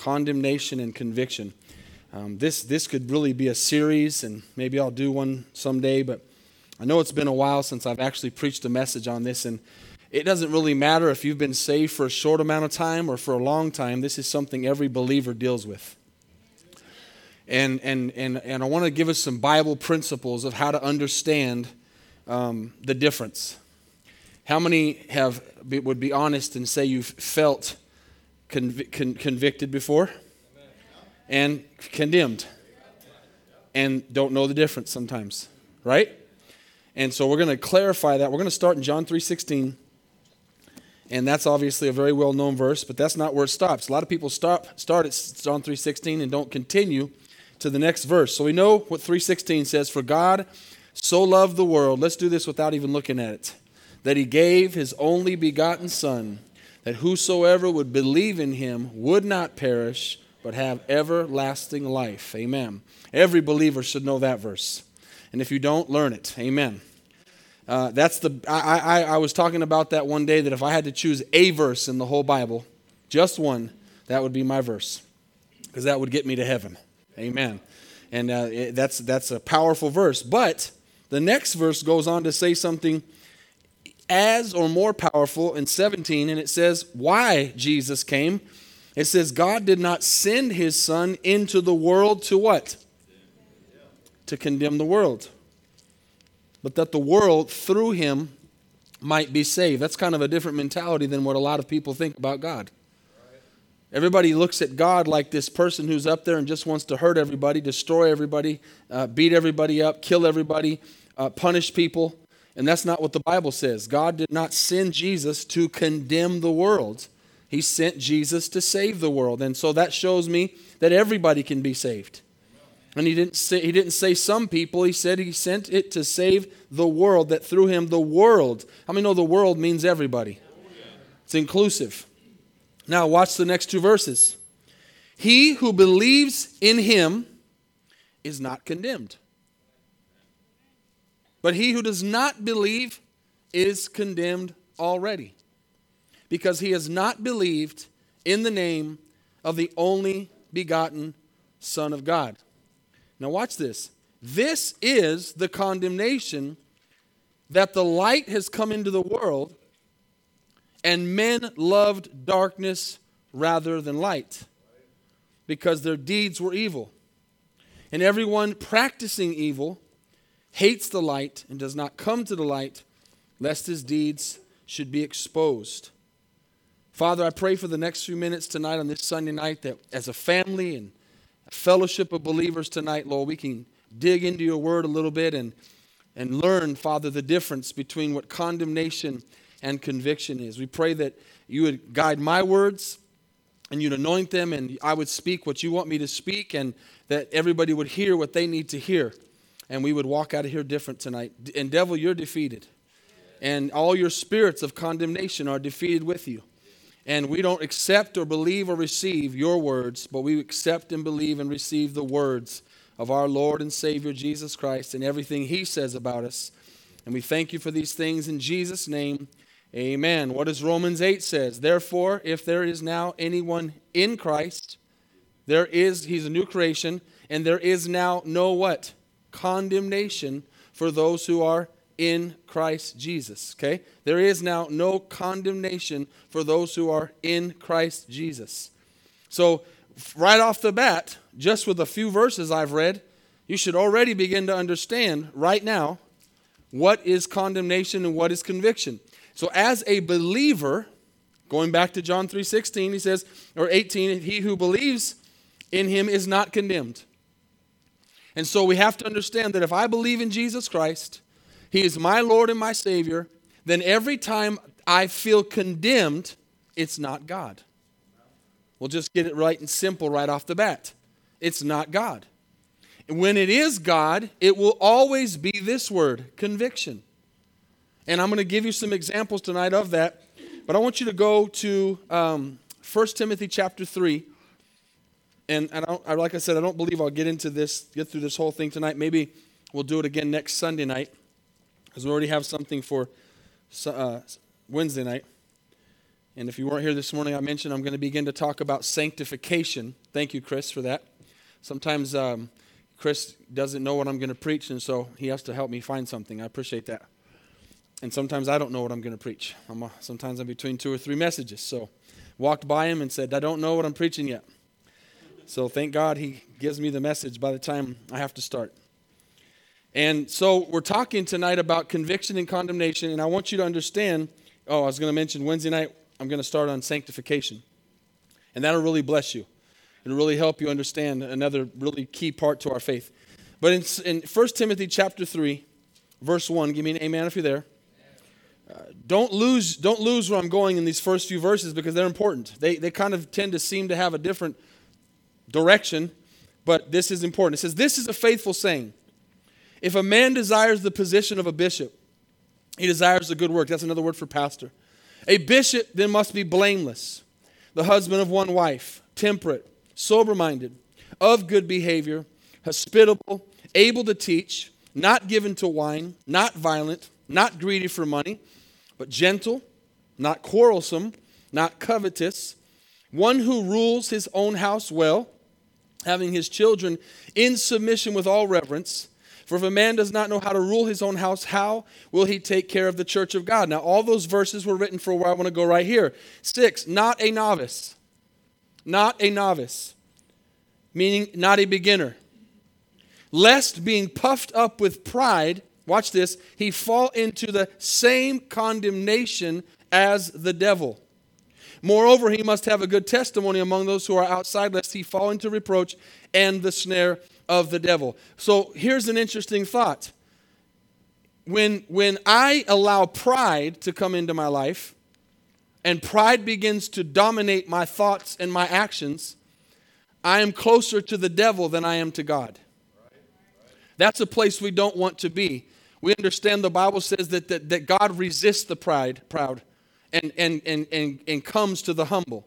condemnation and conviction. Um, this, this could really be a series, and maybe I'll do one someday, but I know it's been a while since I've actually preached a message on this, and it doesn't really matter if you've been saved for a short amount of time or for a long time. This is something every believer deals with. And, and, and, and I want to give us some Bible principles of how to understand um, the difference. How many have would be honest and say you've felt conv- con- convicted before and condemned and don't know the difference sometimes, right? And so we're going to clarify that. We're going to start in John 3:16. And that's obviously a very well-known verse, but that's not where it stops. A lot of people stop start at John 3:16 and don't continue to the next verse. So we know what 3:16 says, "For God so loved the world." Let's do this without even looking at it. That he gave his only begotten son, that whosoever would believe in him would not perish, but have everlasting life. Amen. Every believer should know that verse. And if you don't, learn it. Amen. Uh, that's the I, I, I was talking about that one day that if I had to choose a verse in the whole Bible, just one, that would be my verse, because that would get me to heaven. Amen. And uh, it, that's that's a powerful verse. But the next verse goes on to say something as or more powerful in 17, and it says why Jesus came. It says God did not send his son into the world to what? To condemn the world. But that the world through him might be saved. That's kind of a different mentality than what a lot of people think about God. Everybody looks at God like this person who's up there and just wants to hurt everybody, destroy everybody, uh, beat everybody up, kill everybody, uh, punish people. And that's not what the Bible says. God did not send Jesus to condemn the world, He sent Jesus to save the world. And so that shows me that everybody can be saved. And he didn't say he didn't say some people, he said he sent it to save the world, that through him the world. How many know the world means everybody? It's inclusive. Now watch the next two verses. He who believes in him is not condemned. But he who does not believe is condemned already, because he has not believed in the name of the only begotten Son of God. Now, watch this. This is the condemnation that the light has come into the world, and men loved darkness rather than light, because their deeds were evil. And everyone practicing evil hates the light and does not come to the light, lest his deeds should be exposed. Father, I pray for the next few minutes tonight on this Sunday night that as a family and a fellowship of believers tonight, Lord, we can dig into your word a little bit and, and learn, Father, the difference between what condemnation and conviction is. We pray that you would guide my words and you'd anoint them and I would speak what you want me to speak and that everybody would hear what they need to hear and we would walk out of here different tonight. And devil, you're defeated. And all your spirits of condemnation are defeated with you. And we don't accept or believe or receive your words, but we accept and believe and receive the words of our Lord and Savior Jesus Christ and everything he says about us. And we thank you for these things in Jesus' name. Amen. What does Romans 8 says? Therefore, if there is now anyone in Christ, there is he's a new creation, and there is now no what? Condemnation for those who are in Christ Jesus. Okay? There is now no condemnation for those who are in Christ Jesus. So, right off the bat, just with a few verses I've read, you should already begin to understand right now what is condemnation and what is conviction. So, as a believer, going back to John 3:16, he says, or 18, he who believes in him is not condemned. And so we have to understand that if I believe in Jesus Christ, He is my Lord and my Savior, then every time I feel condemned, it's not God. We'll just get it right and simple right off the bat. It's not God. When it is God, it will always be this word conviction. And I'm going to give you some examples tonight of that. But I want you to go to um, 1 Timothy chapter 3 and I don't, like I said, I don't believe I'll get into this, get through this whole thing tonight. Maybe we'll do it again next Sunday night, because we already have something for uh, Wednesday night. And if you weren't here this morning, I mentioned I'm going to begin to talk about sanctification. Thank you, Chris, for that. Sometimes um, Chris doesn't know what I'm going to preach, and so he has to help me find something. I appreciate that. And sometimes I don't know what I'm going to preach. I'm a, sometimes I'm between two or three messages. So walked by him and said, I don't know what I'm preaching yet. So thank God he gives me the message by the time I have to start. And so we're talking tonight about conviction and condemnation, and I want you to understand. Oh, I was going to mention Wednesday night, I'm going to start on sanctification. And that'll really bless you. It'll really help you understand another really key part to our faith. But in, in 1 Timothy chapter 3, verse 1, give me an amen if you're there. Uh, don't lose don't lose where I'm going in these first few verses because they're important. They, they kind of tend to seem to have a different direction, but this is important. It says, This is a faithful saying if a man desires the position of a bishop, he desires a good work. That's another word for pastor. A bishop then must be blameless, the husband of one wife, temperate, sober minded, of good behavior, hospitable, able to teach, not given to wine, not violent, not greedy for money, but gentle, not quarrelsome, not covetous, one who rules his own house well, having his children in submission with all reverence. For if a man does not know how to rule his own house, how will he take care of the church of God? Now, all those verses were written for where I want to go right here. Six, not a novice. Not a novice, meaning not a beginner. Lest being puffed up with pride, watch this, he fall into the same condemnation as the devil. Moreover, he must have a good testimony among those who are outside, lest he fall into reproach and the snare of the devil. So here's an interesting thought. When, when I allow pride to come into my life, and pride begins to dominate my thoughts and my actions, I am closer to the devil than I am to God. That's a place we don't want to be. We understand the Bible says that, that, that God resists the pride, proud and, and, and, and, and comes to the humble.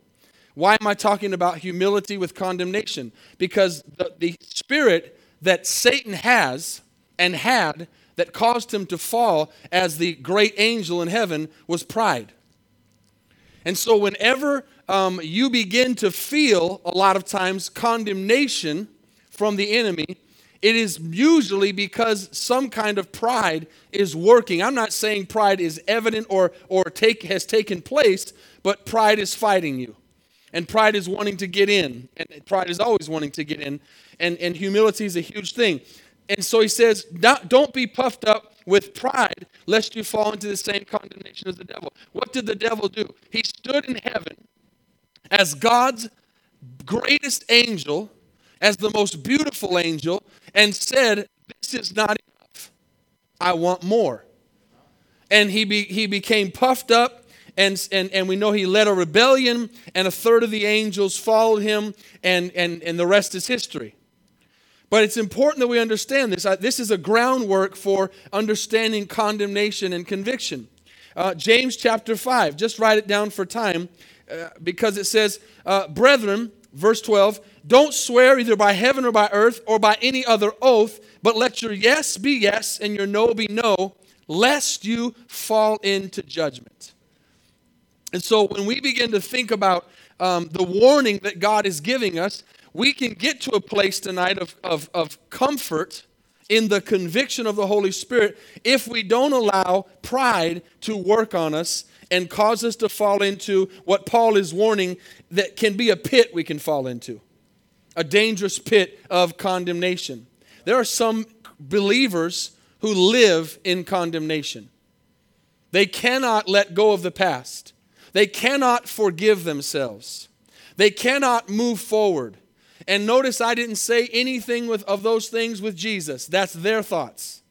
Why am I talking about humility with condemnation? Because the, the spirit that Satan has and had that caused him to fall as the great angel in heaven was pride. And so, whenever um, you begin to feel a lot of times condemnation from the enemy, it is usually because some kind of pride is working. I'm not saying pride is evident or, or take, has taken place, but pride is fighting you. And pride is wanting to get in. And pride is always wanting to get in. And, and humility is a huge thing. And so he says don't be puffed up with pride lest you fall into the same condemnation as the devil. What did the devil do? He stood in heaven as god's greatest angel as the most beautiful angel and said this is not enough i want more and he, be, he became puffed up and, and, and we know he led a rebellion, and a third of the angels followed him, and, and, and the rest is history. But it's important that we understand this. This is a groundwork for understanding condemnation and conviction. Uh, James chapter 5, just write it down for time, uh, because it says, uh, Brethren, verse 12, don't swear either by heaven or by earth or by any other oath, but let your yes be yes and your no be no, lest you fall into judgment. And so when we begin to think about um, the warning that God is giving us, we can get to a place tonight of, of, of comfort in the conviction of the Holy Spirit if we don't allow pride to work on us and cause us to fall into what Paul is warning that can be a pit we can fall into, a dangerous pit of condemnation. There are some believers who live in condemnation. They cannot let go of the past. They cannot forgive themselves. They cannot move forward. And notice I didn't say anything with, of those things with Jesus. That's their thoughts.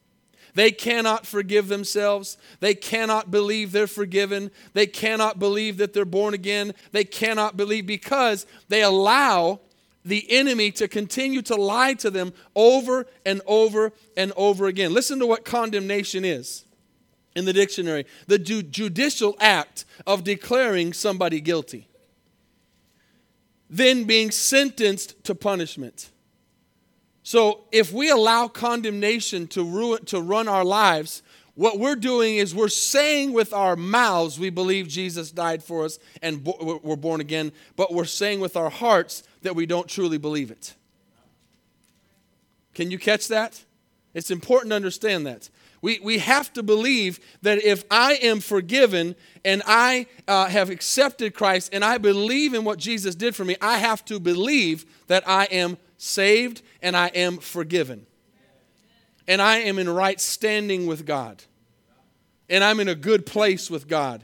They cannot forgive themselves. They cannot believe they're forgiven. They cannot believe that they're born again. They cannot believe because they allow the enemy to continue to lie to them over and over and over again. Listen to what condemnation is in the dictionary the ju- judicial act of declaring somebody guilty, then being sentenced to punishment. So if we allow condemnation to, ruin, to run our lives, What we're doing is we're saying with our mouths we believe Jesus died for us and bo- we're born again, but we're saying with our hearts that we don't truly believe it. Can you catch that? It's important to understand that. We, we have to believe that if I am forgiven and I uh, have accepted Christ and I believe in what Jesus did for me, I have to believe that I am saved and I am forgiven. And I am in right standing with God. And I'm in a good place with God.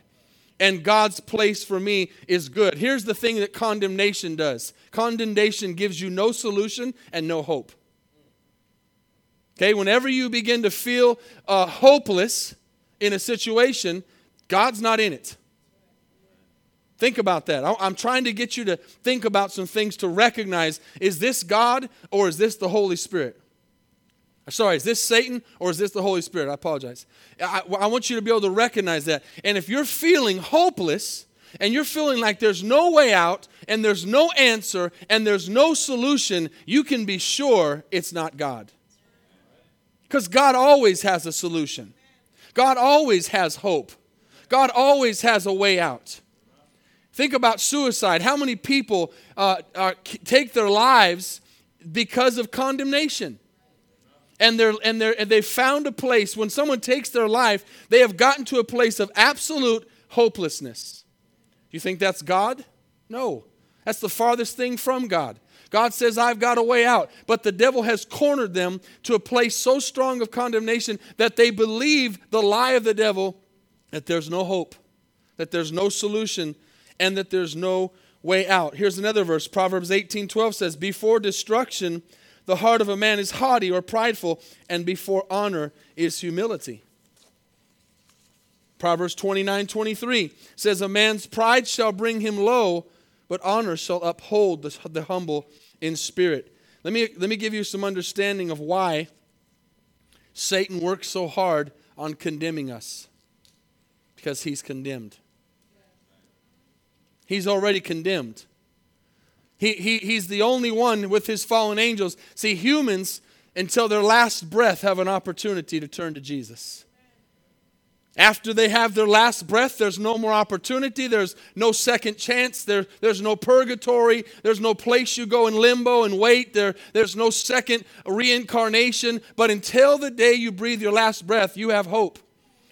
And God's place for me is good. Here's the thing that condemnation does condemnation gives you no solution and no hope. Okay, whenever you begin to feel uh, hopeless in a situation, God's not in it. Think about that. I'm trying to get you to think about some things to recognize is this God or is this the Holy Spirit? Sorry, is this Satan or is this the Holy Spirit? I apologize. I, I, want you to be able to recognize that. And if you're feeling hopeless and you're feeling like there's no way out and there's no answer and there's no solution, you can be sure it's not God. Because God always has a solution, God always has hope, God always has a way out. Think about suicide. How many people uh, are, take their lives because of condemnation? And, they're, and, they're, and they've found a place, when someone takes their life, they have gotten to a place of absolute hopelessness. You think that's God? No. That's the farthest thing from God. God says, I've got a way out. But the devil has cornered them to a place so strong of condemnation that they believe the lie of the devil that there's no hope, that there's no solution, and that there's no way out. Here's another verse Proverbs 18 12 says, Before destruction, the heart of a man is haughty or prideful, and before honor is humility. Proverbs 29 23 says, A man's pride shall bring him low, but honor shall uphold the, the humble in spirit. Let me, let me give you some understanding of why Satan works so hard on condemning us. Because he's condemned. He's already condemned. He, he, he's the only one with his fallen angels. See, humans, until their last breath, have an opportunity to turn to Jesus. After they have their last breath, there's no more opportunity. There's no second chance. There, there's no purgatory. There's no place you go in limbo and wait. There, there's no second reincarnation. But until the day you breathe your last breath, you have hope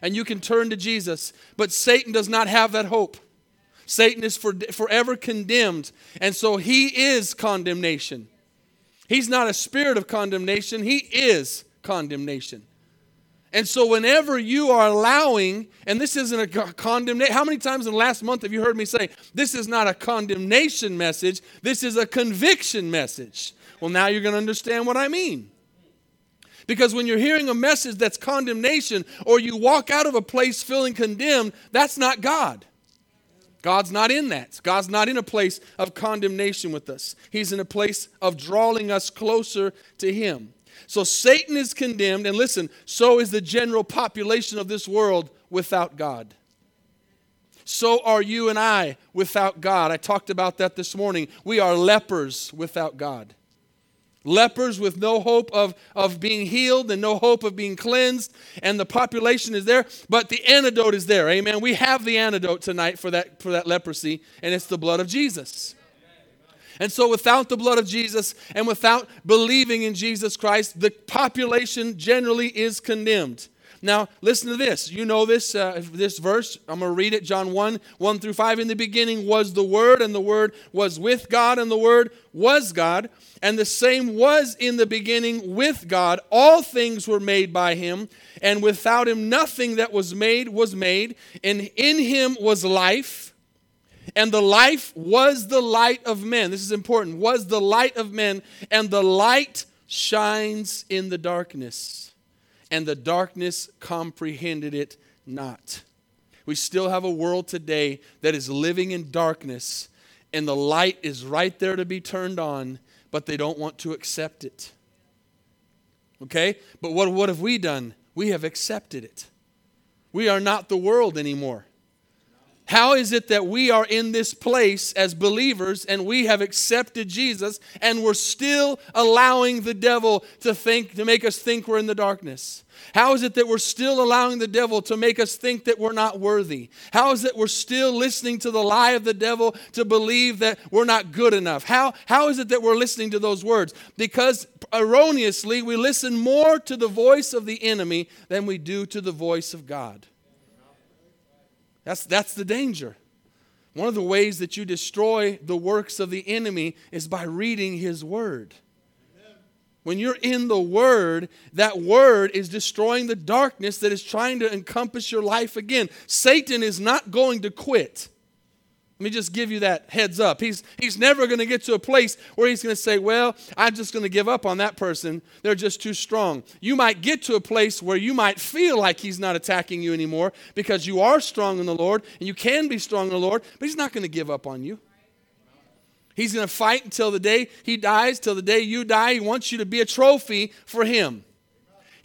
and you can turn to Jesus. But Satan does not have that hope. Satan is for, forever condemned, and so he is condemnation. He's not a spirit of condemnation, he is condemnation. And so, whenever you are allowing, and this isn't a condemnation, how many times in the last month have you heard me say, this is not a condemnation message, this is a conviction message? Well, now you're going to understand what I mean. Because when you're hearing a message that's condemnation, or you walk out of a place feeling condemned, that's not God. God's not in that. God's not in a place of condemnation with us. He's in a place of drawing us closer to Him. So Satan is condemned, and listen, so is the general population of this world without God. So are you and I without God. I talked about that this morning. We are lepers without God. Lepers with no hope of, of being healed and no hope of being cleansed, and the population is there, but the antidote is there. Amen. We have the antidote tonight for that, for that leprosy, and it's the blood of Jesus. And so, without the blood of Jesus and without believing in Jesus Christ, the population generally is condemned. Now, listen to this. You know this, uh, this verse. I'm going to read it. John 1 1 through 5. In the beginning was the Word, and the Word was with God, and the Word was God. And the same was in the beginning with God. All things were made by Him, and without Him nothing that was made was made. And in Him was life and the life was the light of men. This is important. Was the light of men, and the light shines in the darkness, and the darkness comprehended it not. We still have a world today that is living in darkness, and the light is right there to be turned on, but they don't want to accept it. Okay? But what, what have we done? We have accepted it. We are not the world anymore. How is it that we are in this place as believers and we have accepted Jesus and we're still allowing the devil to think to make us think we're in the darkness? How is it that we're still allowing the devil to make us think that we're not worthy? How is it we're still listening to the lie of the devil to believe that we're not good enough? How, how is it that we're listening to those words? Because erroneously we listen more to the voice of the enemy than we do to the voice of God. That's, that's the danger. One of the ways that you destroy the works of the enemy is by reading his word. When you're in the Word, that Word is destroying the darkness that is trying to encompass your life again. Satan is not going to quit. Let me just give you that heads up. He's, he's never going to get to a place where he's going to say, Well, I'm just going to give up on that person. They're just too strong. You might get to a place where you might feel like he's not attacking you anymore because you are strong in the Lord and you can be strong in the Lord, but he's not going to give up on you. He's going to fight until the day he dies, till the day you die. He wants you to be a trophy for him.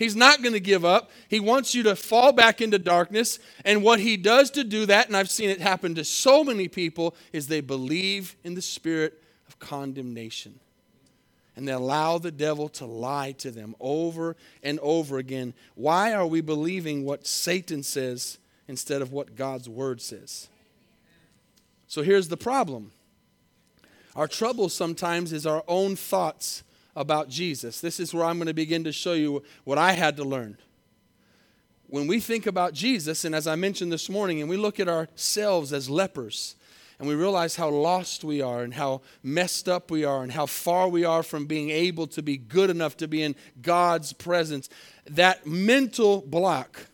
He's not going to give up. He wants you to fall back into darkness. And what he does to do that, and I've seen it happen to so many people, is they believe in the spirit of condemnation. And they allow the devil to lie to them over and over again. Why are we believing what Satan says instead of what God's word says? So here's the problem. Our trouble sometimes is our own thoughts about Jesus. This is where I'm going to begin to show you what I had to learn. When we think about Jesus, and as I mentioned this morning, and we look at ourselves as lepers, and we realize how lost we are, and how messed up we are, and how far we are from being able to be good enough to be in God's presence, that mental block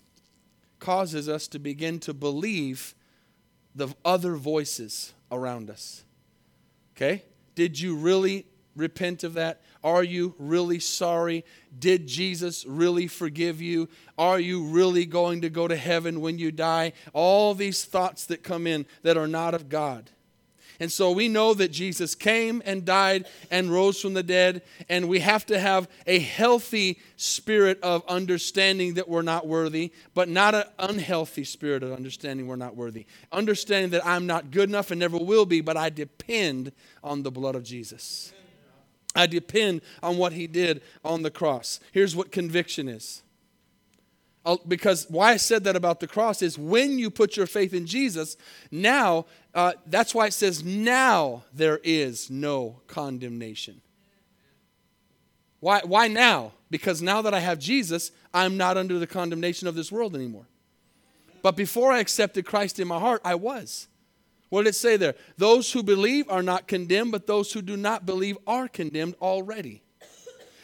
causes us to begin to believe the other voices around us. Okay? Did you really repent of that? Are you really sorry? Did Jesus really forgive you? Are you really going to go to heaven when you die? All these thoughts that come in that are not of God. And so we know that Jesus came and died and rose from the dead, and we have to have a healthy spirit of understanding that we're not worthy, but not an unhealthy spirit of understanding we're not worthy. Understanding that I'm not good enough and never will be, but I depend on the blood of Jesus. I depend on what he did on the cross. Here's what conviction is. Because why I said that about the cross is when you put your faith in Jesus, now, uh, that's why it says, now there is no condemnation. Why, why now? Because now that I have Jesus, I'm not under the condemnation of this world anymore. But before I accepted Christ in my heart, I was. What did it say there? Those who believe are not condemned, but those who do not believe are condemned already.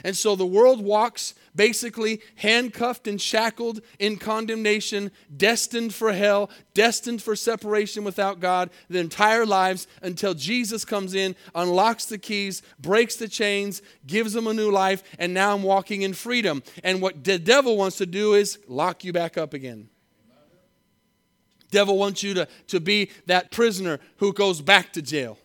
And so the world walks basically handcuffed and shackled in condemnation, destined for hell, destined for separation without God their entire lives until Jesus comes in, unlocks the keys, breaks the chains, gives them a new life, and now I'm walking in freedom. And what the devil wants to do is lock you back up again. Devil wants you to, to be that prisoner who goes back to jail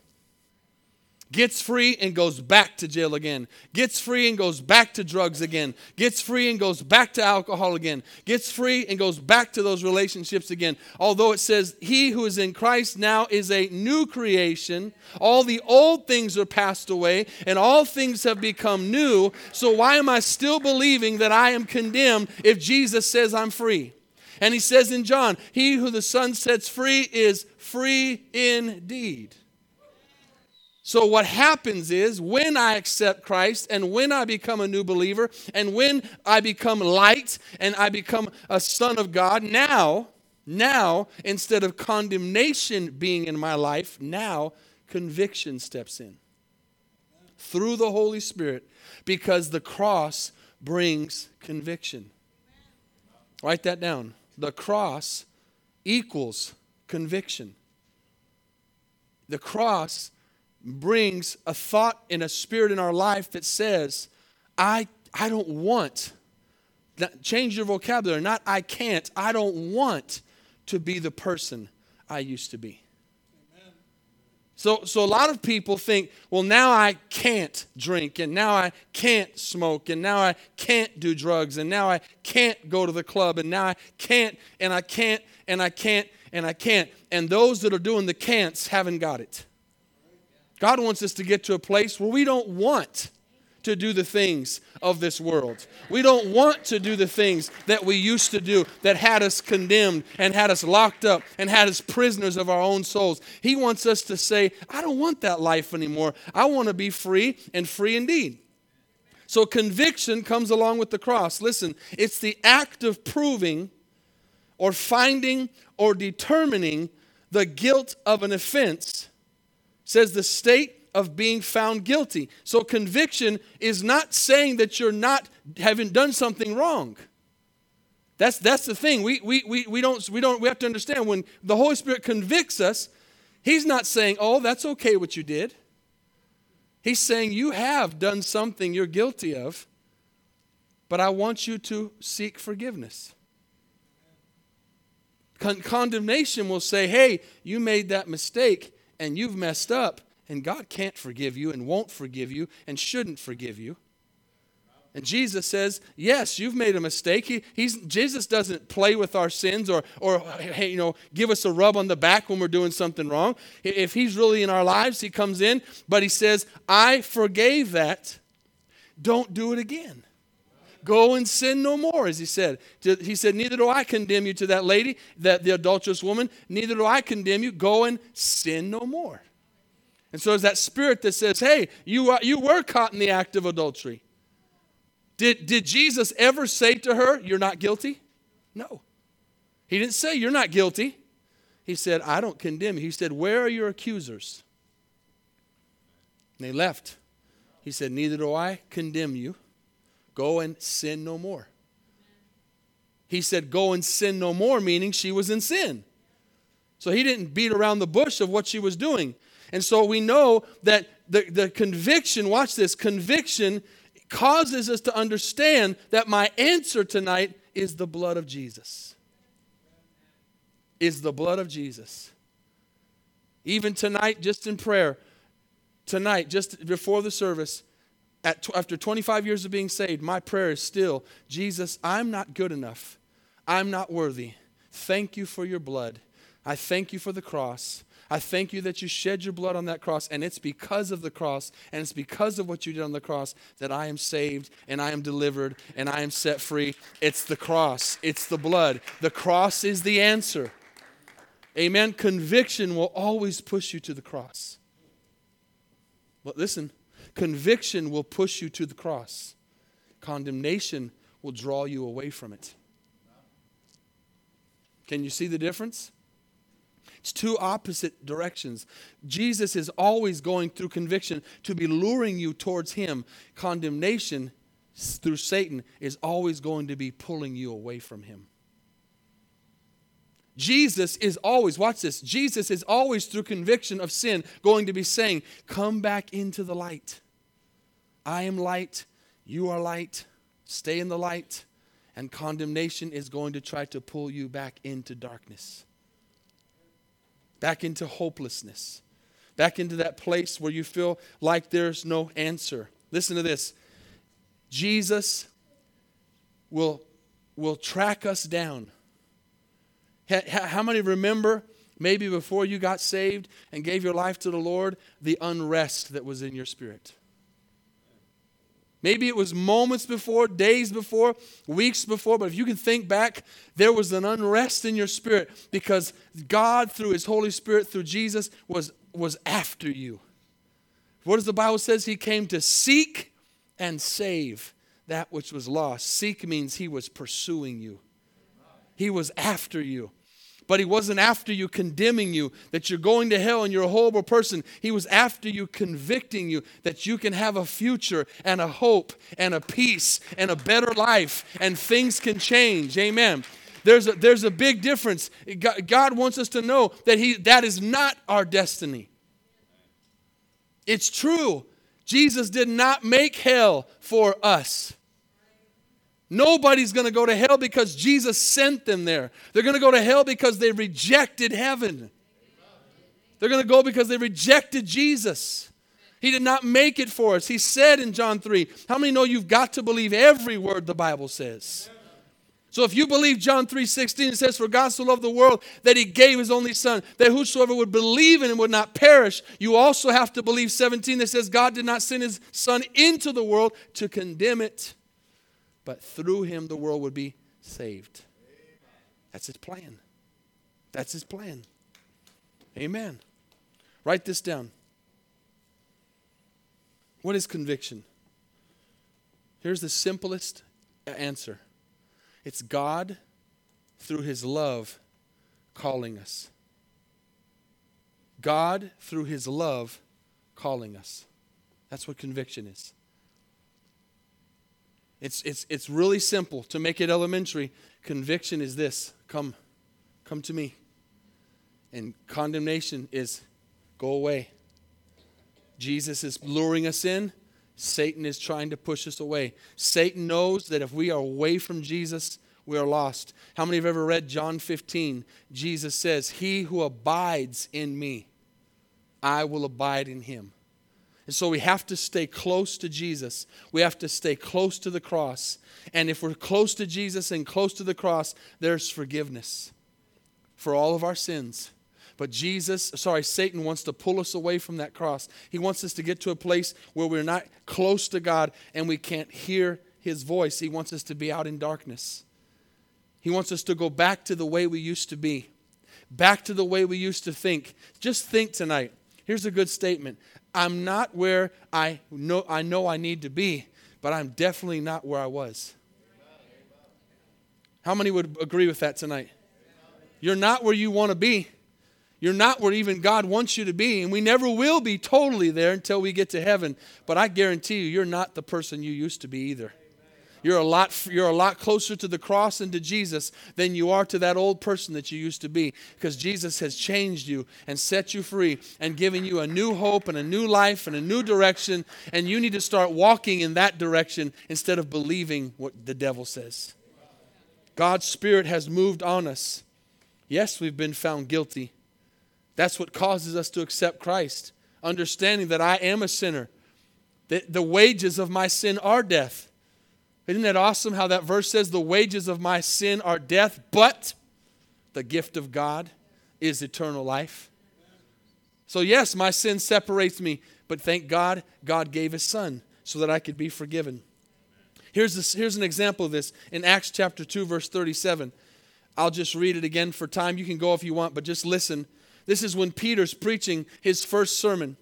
gets free and goes back to jail again, gets free and goes back to drugs again, gets free and goes back to alcohol again, gets free and goes back to those relationships again. Although it says, He who is in Christ now is a new creation, all the old things are passed away, and all things have become new. So why am I still believing that I am condemned if Jesus says I'm free? And he says in John, He who the Son sets free is free indeed. So, what happens is when I accept Christ and when I become a new believer and when I become light and I become a son of God, now, now, instead of condemnation being in my life, now conviction steps in through the Holy Spirit because the cross brings conviction. Write that down. The cross equals conviction. The cross brings a thought and a spirit in our life that says, I, I don't want, change your vocabulary, not I can't, I don't want to be the person I used to be. So, so a lot of people think, well, now I can't drink, and now I can't smoke, and now I can't do drugs, and now I can't go to the club, and now I can't, and I can't, and I can't. and I can't. And those that are doing the can'ts haven't got it. God wants us to get to a place where we don't want to do the things of this world. We don't want to do the things that we used to do that had us condemned and had us locked up and had us prisoners of our own souls. He wants us to say, I don't want that life anymore. I want to be free and free indeed. So conviction comes along with the cross. Listen, it's the act of proving or finding or determining the guilt of an offense, says the state of being found guilty. So conviction is not saying that you're not having done something wrong. That's, that's the thing. We, we, we, we, don't, we, don't, we have to understand when the Holy Spirit convicts us, He's not saying, oh, that's okay what you did. He's saying, You have done something you're guilty of, but I want you to seek forgiveness. Con- condemnation will say, Hey, you made that mistake and you've messed up, and God can't forgive you and won't forgive you and shouldn't forgive you. And Jesus says, yes, you've made a mistake. He, he's, Jesus doesn't play with our sins or, or hey, you know, give us a rub on the back when we're doing something wrong. If he's really in our lives, he comes in, but he says, I forgave that. Don't do it again. Go and sin no more, as he said. He said, Neither do I condemn you to that lady, that the adulterous woman, neither do I condemn you. Go and sin no more. And so there's that spirit that says, Hey, you, are, you were caught in the act of adultery. Did, did Jesus ever say to her, You're not guilty? No. He didn't say, You're not guilty. He said, I don't condemn you. He said, Where are your accusers? And they left. He said, Neither do I condemn you. Go and sin no more. He said, Go and sin no more, meaning she was in sin. So he didn't beat around the bush of what she was doing. And so we know that the, the conviction, watch this, conviction causes us to understand that my answer tonight is the blood of Jesus. Is the blood of Jesus. Even tonight, just in prayer, tonight, just before the service, at, after 25 years of being saved, my prayer is still Jesus, I'm not good enough. I'm not worthy. Thank you for your blood. I thank you for the cross. I thank you that you shed your blood on that cross, and it's because of the cross, and it's because of what you did on the cross that I am saved, and I am delivered, and I am set free. It's the cross, it's the blood. The cross is the answer. Amen. Conviction will always push you to the cross. But listen, conviction will push you to the cross, condemnation will draw you away from it. Can you see the difference? It's two opposite directions. Jesus is always going through conviction to be luring you towards Him. Condemnation through Satan is always going to be pulling you away from Him. Jesus is always, watch this, Jesus is always through conviction of sin going to be saying, Come back into the light. I am light, you are light, stay in the light. And condemnation is going to try to pull you back into darkness back into hopelessness, back into that place where you feel like there's no answer. Listen to this Jesus will, will track us down. How many remember maybe before you got saved and gave your life to the Lord, the unrest that was in your spirit? Maybe it was moments before, days before, weeks before, but if you can think back, there was an unrest in your spirit because God, through His Holy Spirit, through Jesus, was, was after you. What does the Bible says? He came to seek and save that which was lost. Seek means He was pursuing you. He was after you but he wasn't after you condemning you that you're going to hell and you're a horrible person. He was after you convicting you that you can have a future and a hope and a peace and a better life and things can change. Amen. There's a, there's a big difference. God wants us to know that he, that is not our destiny. It's true. Jesus did not make hell for us. Nobody's going to go to hell because Jesus sent them there. They're going to go to hell because they rejected heaven. They're going to go because they rejected Jesus. He did not make it for us. He said in John 3, How many know you've got to believe every word the Bible says? So if you believe John 3:16 it says for God so loved the world that he gave his only son that whosoever would believe in him would not perish you also have to believe 17 that says God did not send his son into the world to condemn it but through him the world would be saved. That's his plan. That's his plan. Amen. Write this down. What is conviction? Here's the simplest answer it's God, through His love, calling us. God, through His love, calling us. That's what conviction is. It's, it's, it's really simple. To make it elementary, conviction is this come, come to me. And condemnation is go away. Jesus is luring us in. Satan is trying to push us away. Satan knows that if we are away from Jesus, we are lost. How many have ever read John 15? Jesus says, He who abides in me, I will abide in him. And so we have to stay close to Jesus. We have to stay close to the cross. And if we're close to Jesus and close to the cross, there's forgiveness for all of our sins. But Jesus, sorry, Satan wants to pull us away from that cross. He wants us to get to a place where we're not close to God and we can't hear his voice. He wants us to be out in darkness. He wants us to go back to the way we used to be, back to the way we used to think. Just think tonight. Here's a good statement I'm not where I know I, know I need to be, but I'm definitely not where I was. How many would agree with that tonight? You're not where you want to be you're not where even God wants you to be, and we never will be totally there until we get to heaven. But I guarantee you, you're not the person you used to be either. You're a lot you're a lot closer to the cross and to Jesus than you are to that old person that you used to be because Jesus has changed you and set you free and given you a new hope and a new life and a new direction and you need to start walking in that direction instead of believing what the devil says. God's spirit has moved on us. Yes, we've been found guilty. That's what causes us to accept Christ, understanding that I am a sinner, that the wages of my sin are death. Isn't that awesome how that verse says, The wages of my sin are death, but the gift of God is eternal life? So, yes, my sin separates me, but thank God, God gave His Son so that I could be forgiven. Here's, this, here's an example of this in Acts chapter 2, verse 37. I'll just read it again for time. You can go if you want, but just listen. This is when Peter's preaching his first sermon.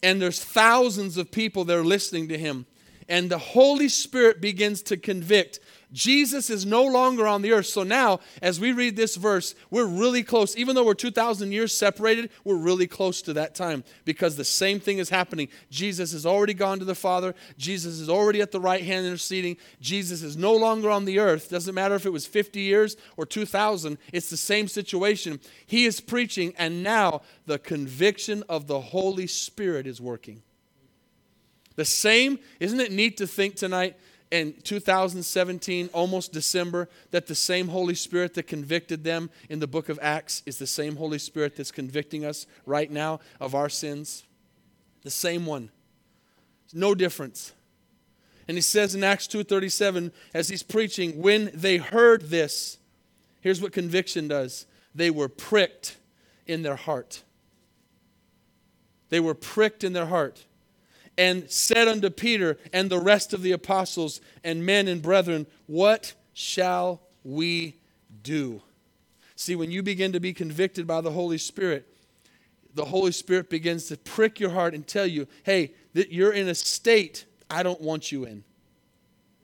And there's thousands of people that are listening to him. And the Holy Spirit begins to convict Jesus is no longer on the earth. So now, as we read this verse, we're really close. Even though we're 2,000 years separated, we're really close to that time because the same thing is happening. Jesus has already gone to the Father. Jesus is already at the right hand interceding. Jesus is no longer on the earth. Doesn't matter if it was 50 years or 2,000, it's the same situation. He is preaching, and now the conviction of the Holy Spirit is working. The same, isn't it neat to think tonight? in 2017, almost December, that the same Holy Spirit that convicted them in the book of Acts is the same Holy Spirit that's convicting us right now of our sins? The same one. No difference. And he says in Acts 2:37 as he's preaching, when they heard this, here's what conviction does. They were pricked in their heart. They were pricked in their heart and said unto Peter and the rest of the apostles and men and brethren, What shall we do? See, when you begin to be convicted by the Holy Spirit, the Holy Spirit begins to prick your heart and tell you, hey, that you're in a state I don't want you in.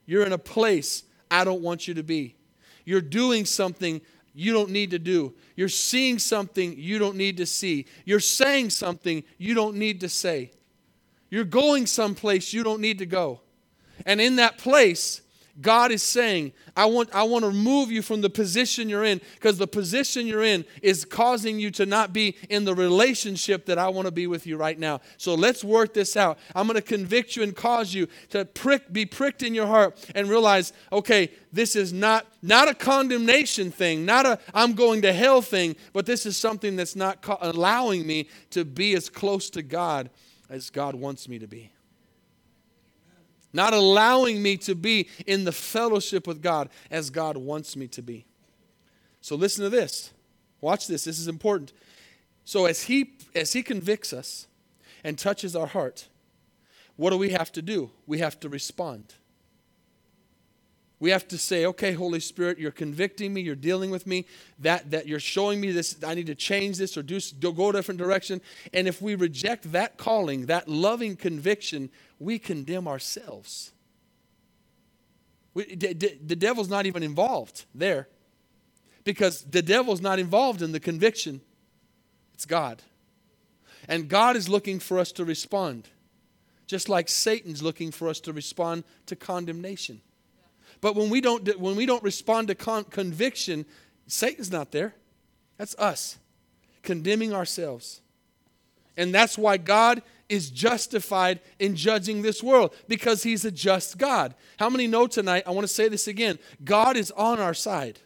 You're in a place I don't want you to be. You're doing something you don't need to do. You're seeing something you don't need to see. You're saying something you don't need to say. You're going someplace you don't need to go. And in that place, God is saying, I want, I want to remove you from the position you're in because the position you're in is causing you to not be in the relationship that I want to be with you right now. So let's work this out. I'm going to convict you and cause you to prick, be pricked in your heart and realize, okay, this is not, not a condemnation thing, not a I'm going to hell thing, but this is something that's not co- allowing me to be as close to God as God wants me to be. not allowing me to be in the fellowship with God as God wants me to be. So listen to this. Watch this. This is important. So as he as he convicts us and touches our heart, what do we have to do? We have to respond. We have to say, okay, Holy Spirit, you're convicting me, you're dealing with me, that, that you're showing me this, I need to change this or do, go a different direction. And if we reject that calling, that loving conviction, we condemn ourselves. We, d- d- the devil's not even involved there because the devil's not involved in the conviction, it's God. And God is looking for us to respond, just like Satan's looking for us to respond to condemnation. But when we don't, when we don't respond to con- conviction, Satan's not there. That's us condemning ourselves. And that's why God is justified in judging this world because he's a just God. How many know tonight? I want to say this again God is on our side.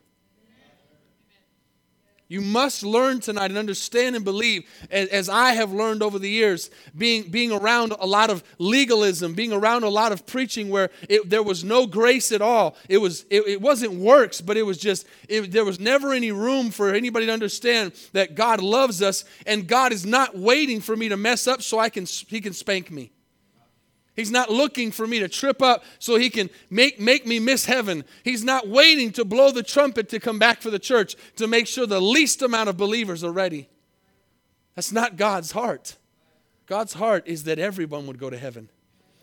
You must learn tonight and understand and believe, as I have learned over the years, being, being around a lot of legalism, being around a lot of preaching where it, there was no grace at all. It, was, it, it wasn't works, but it was just, it, there was never any room for anybody to understand that God loves us and God is not waiting for me to mess up so I can, he can spank me. He's not looking for me to trip up so he can make, make me miss heaven. He's not waiting to blow the trumpet to come back for the church to make sure the least amount of believers are ready. That's not God's heart. God's heart is that everyone would go to heaven.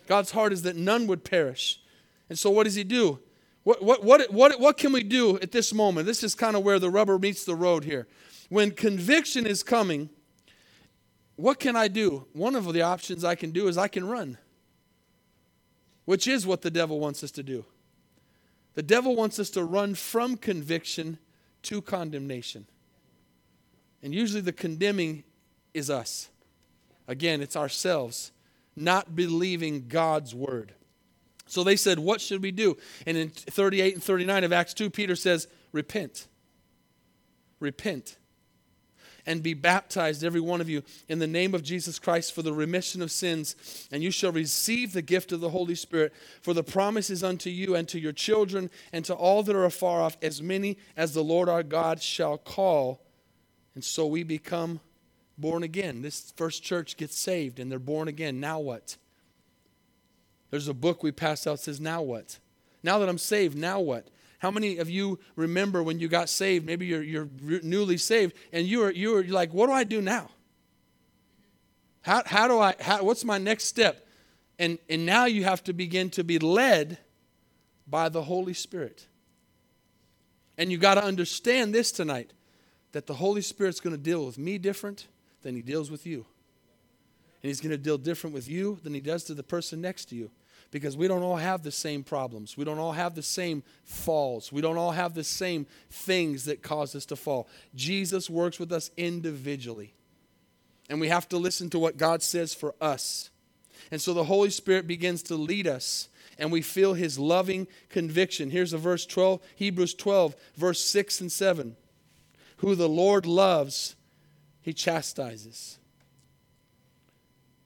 God's heart is that none would perish. And so, what does He do? What, what, what, what, what can we do at this moment? This is kind of where the rubber meets the road here. When conviction is coming, what can I do? One of the options I can do is I can run which is what the devil wants us to do. The devil wants us to run from conviction to condemnation. And usually the condemning is us. Again, it's ourselves not believing God's word. So they said, What should we do? And in 38 and 39 of Acts 2, Peter says, Repent. Repent and be baptized, every one of you, in the name of Jesus Christ for the remission of sins, and you shall receive the gift of the Holy Spirit. For the promise is unto you and to your children and to all that are afar off, as many as the Lord our God shall call. And so we become born again. This first church gets saved and they're born again. Now what? There's a book we passed out says, Now what? Now that I'm saved, now what? How many of you remember when you got saved? Maybe you're, you're newly saved, and you were, you were like, what do I do now? How, how do I, how, what's my next step? And, and now you have to begin to be led by the Holy Spirit. And you got to understand this tonight that the Holy Spirit's going to deal with me different than he deals with you. And he's going to deal different with you than he does to the person next to you because we don't all have the same problems. We don't all have the same falls. We don't all have the same things that cause us to fall. Jesus works with us individually. And we have to listen to what God says for us. And so the Holy Spirit begins to lead us and we feel his loving conviction. Here's a verse 12, Hebrews 12, verse 6 and 7. Who the Lord loves, he chastises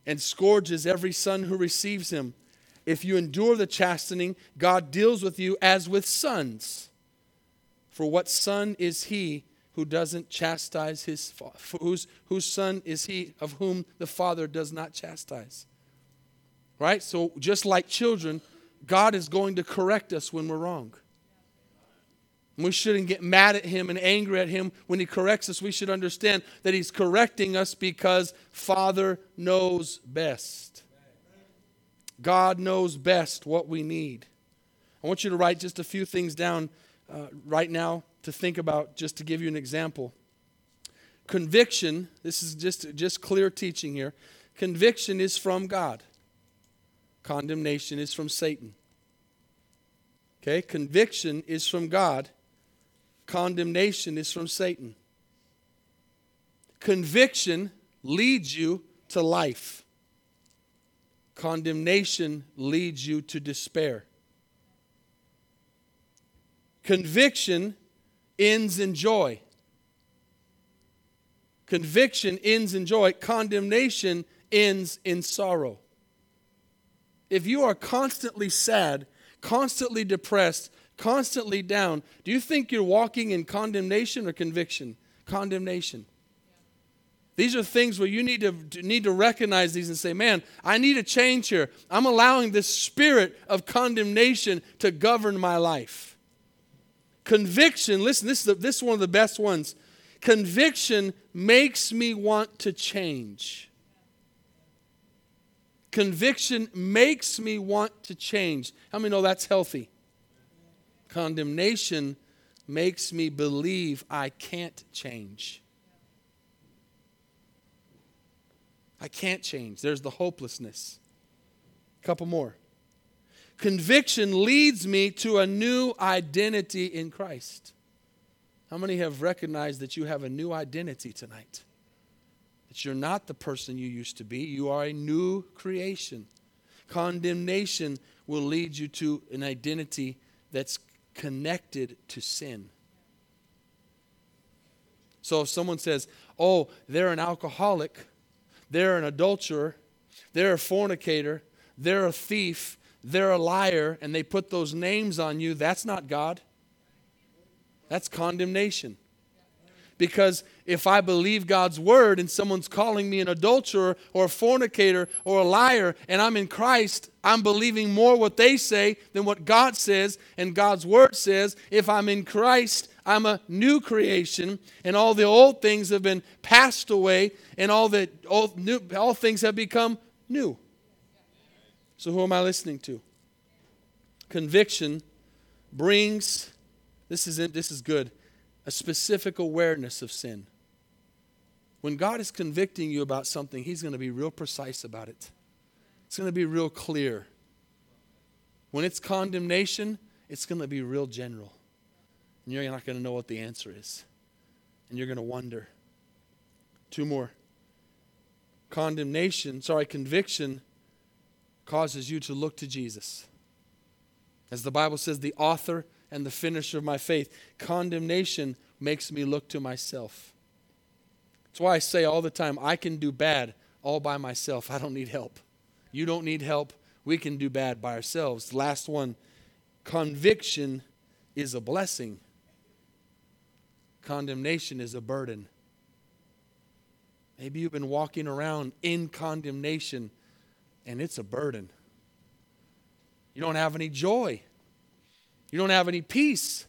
and scourges every son who receives him. If you endure the chastening, God deals with you as with sons. For what son is he who doesn't chastise his whose whose son is he of whom the father does not chastise? Right? So just like children, God is going to correct us when we're wrong. we shouldn't get mad at him and angry at him when he corrects us. We should understand that he's correcting us because Father knows best. God knows best what we need. I want you to write just a few things down uh, right now to think about, just to give you an example. Conviction, this is just, just clear teaching here. Conviction is from God, condemnation is from Satan. Okay, conviction is from God, condemnation is from Satan. Conviction leads you to life. Condemnation leads you to despair. Conviction ends in joy. Conviction ends in joy. Condemnation ends in sorrow. if you are constantly sad, constantly depressed, constantly down, do you think you're walking in condemnation or conviction? Condemnation. These are things where you need to need to recognize these and say, "Man, I need a change here. I'm allowing this spirit of condemnation to govern my life." Conviction, listen, this is, this is one of the best ones. Conviction makes me want to change. Conviction makes me want to change. How many know that's healthy? Condemnation makes me believe I can't change. I can't change. There's the hopelessness. A couple more. Conviction leads me to a new identity in Christ. How many have recognized that you have a new identity tonight? That you're not the person you used to be, you are a new creation. Condemnation will lead you to an identity that's connected to sin. So if someone says, oh, they're an alcoholic, they're an adulterer, they're a fornicator, they're a thief, they're a liar, and they put those names on you, that's not God. That's condemnation. Because if I believe God's word and someone's calling me an adulterer or a fornicator or a liar and I'm in Christ, I'm believing more what they say than what God says and God's word says. If I'm in Christ, I'm a new creation and all the old things have been passed away and all the all, new, all things have become new. So who am I listening to? Conviction brings this is, this is good. A specific awareness of sin. When God is convicting you about something, He's going to be real precise about it. It's going to be real clear. When it's condemnation, it's going to be real general. And you're not going to know what the answer is. And you're going to wonder. Two more. Condemnation, sorry, conviction causes you to look to Jesus. As the Bible says, the author and the finisher of my faith. Condemnation makes me look to myself. That's why I say all the time I can do bad all by myself. I don't need help. You don't need help. We can do bad by ourselves. Last one conviction is a blessing, condemnation is a burden. Maybe you've been walking around in condemnation and it's a burden. You don't have any joy. You don't have any peace.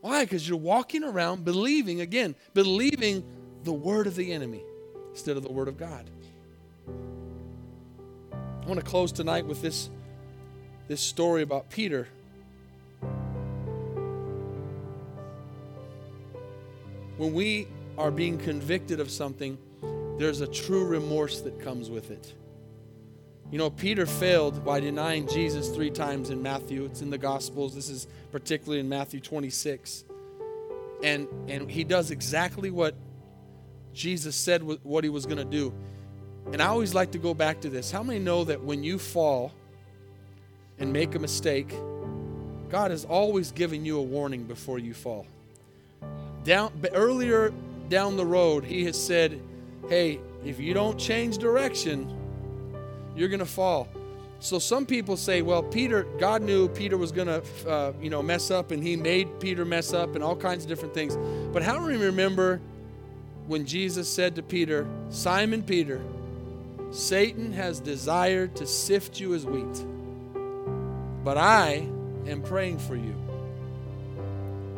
Why? Because you're walking around believing, again, believing the word of the enemy instead of the word of God. I want to close tonight with this, this story about Peter. When we are being convicted of something, there's a true remorse that comes with it. You know, Peter failed by denying Jesus three times in Matthew. It's in the Gospels. This is particularly in Matthew 26. And, and he does exactly what Jesus said what he was going to do. And I always like to go back to this. How many know that when you fall and make a mistake, God has always given you a warning before you fall? Down, earlier down the road, he has said, Hey, if you don't change direction, you're going to fall. So some people say, well, Peter, God knew Peter was going to, uh, you know, mess up, and He made Peter mess up, and all kinds of different things. But how do we remember when Jesus said to Peter, Simon Peter, Satan has desired to sift you as wheat, but I am praying for you.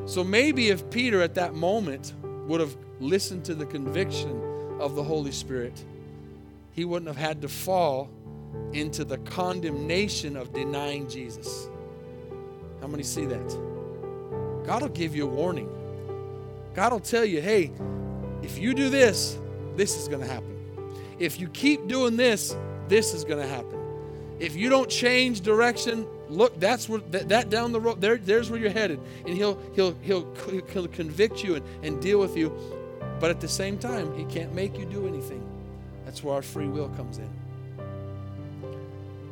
So maybe if Peter at that moment would have listened to the conviction of the Holy Spirit, he wouldn't have had to fall into the condemnation of denying Jesus. How many see that? God will give you a warning. God will tell you, hey, if you do this, this is going to happen. If you keep doing this, this is going to happen. If you don't change direction, look, that's where that, that down the road, there, there's where you're headed. And he'll he'll he'll, he'll convict you and, and deal with you. But at the same time, he can't make you do anything. That's where our free will comes in.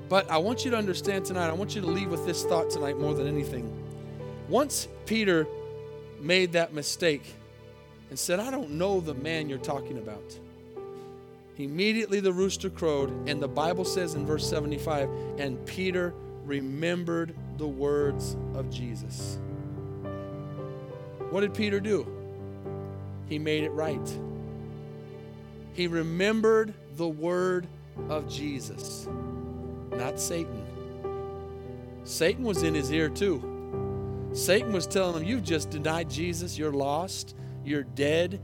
But I want you to understand tonight, I want you to leave with this thought tonight more than anything. Once Peter made that mistake and said, I don't know the man you're talking about. Immediately the rooster crowed, and the Bible says in verse 75 and Peter remembered the words of Jesus. What did Peter do? He made it right. He remembered the word of Jesus, not Satan. Satan was in his ear too. Satan was telling him, You've just denied Jesus. You're lost. You're dead.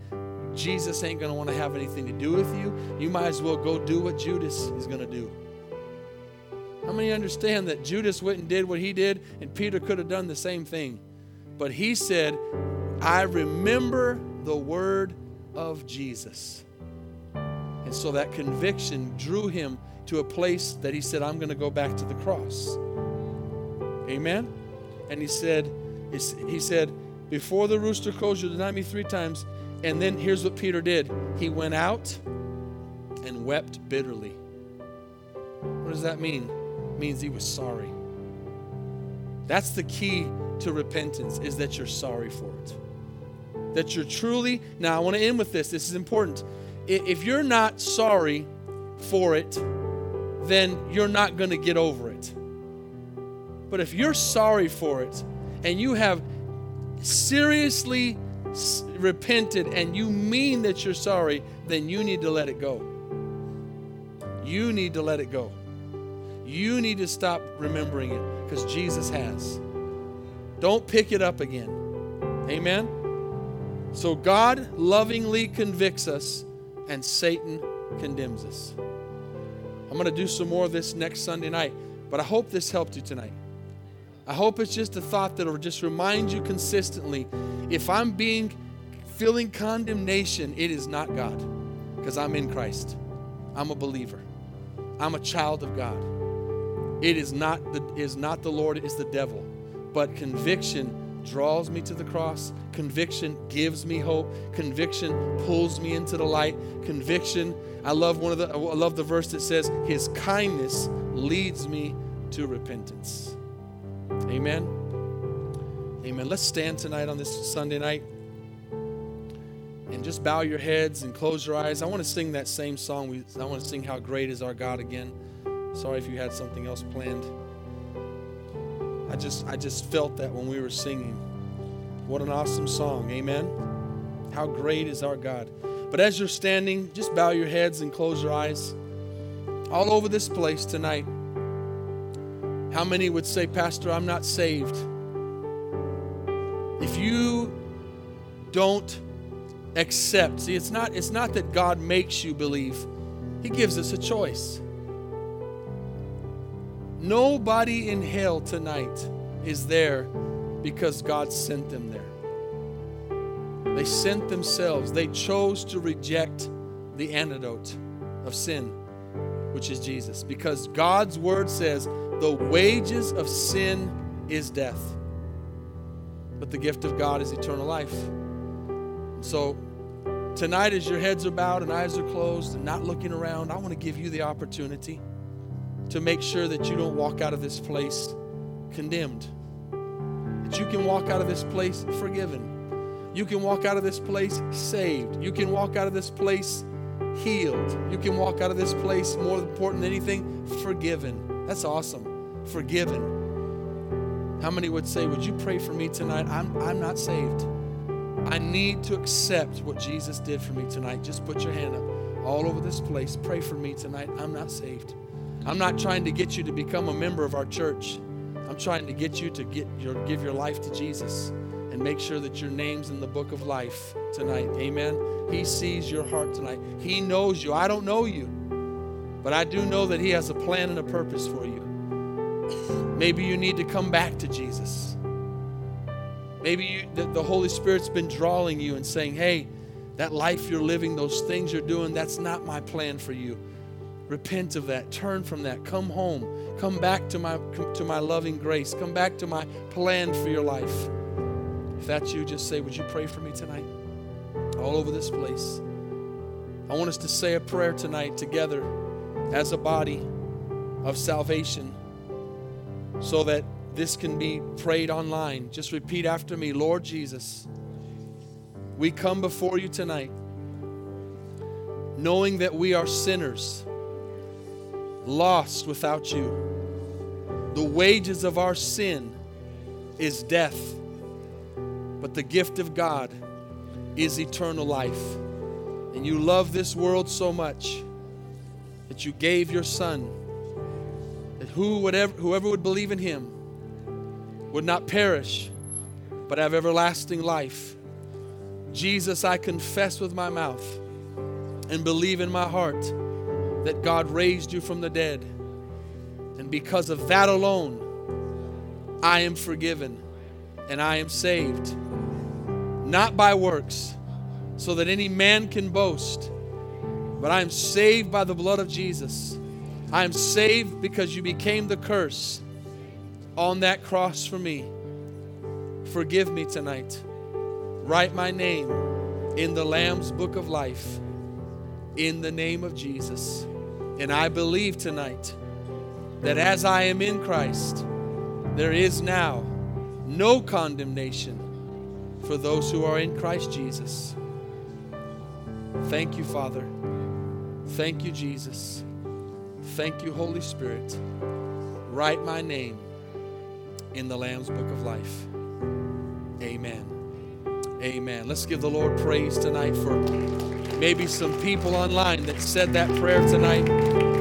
Jesus ain't going to want to have anything to do with you. You might as well go do what Judas is going to do. How many understand that Judas went and did what he did, and Peter could have done the same thing? But he said, I remember the word of Jesus. And so that conviction drew him to a place that he said, I'm going to go back to the cross. Amen? And he said, he said, before the rooster crows, you'll deny me three times. And then here's what Peter did he went out and wept bitterly. What does that mean? Means he was sorry. That's the key to repentance is that you're sorry for it. That you're truly, now I want to end with this. This is important. If you're not sorry for it, then you're not going to get over it. But if you're sorry for it and you have seriously repented and you mean that you're sorry, then you need to let it go. You need to let it go. You need to stop remembering it because Jesus has. Don't pick it up again. Amen? So God lovingly convicts us and Satan condemns us. I'm going to do some more of this next Sunday night, but I hope this helped you tonight. I hope it's just a thought that'll just remind you consistently if I'm being feeling condemnation, it is not God because I'm in Christ. I'm a believer. I'm a child of God. It is not the is not the Lord, it is the devil. But conviction draws me to the cross. Conviction gives me hope. Conviction pulls me into the light. Conviction, I love one of the I love the verse that says his kindness leads me to repentance. Amen. Amen. Let's stand tonight on this Sunday night and just bow your heads and close your eyes. I want to sing that same song. I want to sing How Great is Our God again. Sorry if you had something else planned. I just I just felt that when we were singing. What an awesome song. Amen. How great is our God. But as you're standing, just bow your heads and close your eyes. All over this place tonight. How many would say, Pastor, I'm not saved? If you don't accept, see, it's not, it's not that God makes you believe, He gives us a choice. Nobody in hell tonight is there because God sent them there. They sent themselves. They chose to reject the antidote of sin, which is Jesus. Because God's word says, the wages of sin is death, but the gift of God is eternal life. So, tonight, as your heads are bowed and eyes are closed and not looking around, I want to give you the opportunity to make sure that you don't walk out of this place condemned. That you can walk out of this place forgiven. You can walk out of this place saved. You can walk out of this place healed. You can walk out of this place, more important than anything, forgiven. That's awesome forgiven. How many would say, Would you pray for me tonight? I'm, I'm not saved. I need to accept what Jesus did for me tonight. Just put your hand up all over this place. Pray for me tonight. I'm not saved. I'm not trying to get you to become a member of our church. I'm trying to get you to get your, give your life to Jesus and make sure that your name's in the book of life tonight. Amen. He sees your heart tonight. He knows you. I don't know you, but I do know that He has a plan and a purpose for you. Maybe you need to come back to Jesus. Maybe you, the, the Holy Spirit's been drawing you and saying, hey, that life you're living, those things you're doing, that's not my plan for you. Repent of that. Turn from that. Come home. Come back to my, to my loving grace. Come back to my plan for your life. If that's you, just say, Would you pray for me tonight? All over this place. I want us to say a prayer tonight together as a body of salvation so that this can be prayed online. Just repeat after me Lord Jesus, we come before you tonight, knowing that we are sinners, lost without you. The wages of our sin is death, but the gift of God is eternal life. And you love this world so much that you gave your Son, that who whoever would believe in him would not perish, but have everlasting life. Jesus, I confess with my mouth and believe in my heart that God raised you from the dead. And because of that alone, I am forgiven and I am saved. Not by works, so that any man can boast, but I am saved by the blood of Jesus. I am saved because you became the curse on that cross for me. Forgive me tonight. Write my name in the Lamb's book of life in the name of Jesus. And I believe tonight that as I am in Christ, there is now no condemnation for those who are in Christ Jesus. Thank you, Father. Thank you, Jesus. Thank you, Holy Spirit. Write my name in the Lamb's Book of Life. Amen. Amen. Let's give the Lord praise tonight for maybe some people online that said that prayer tonight.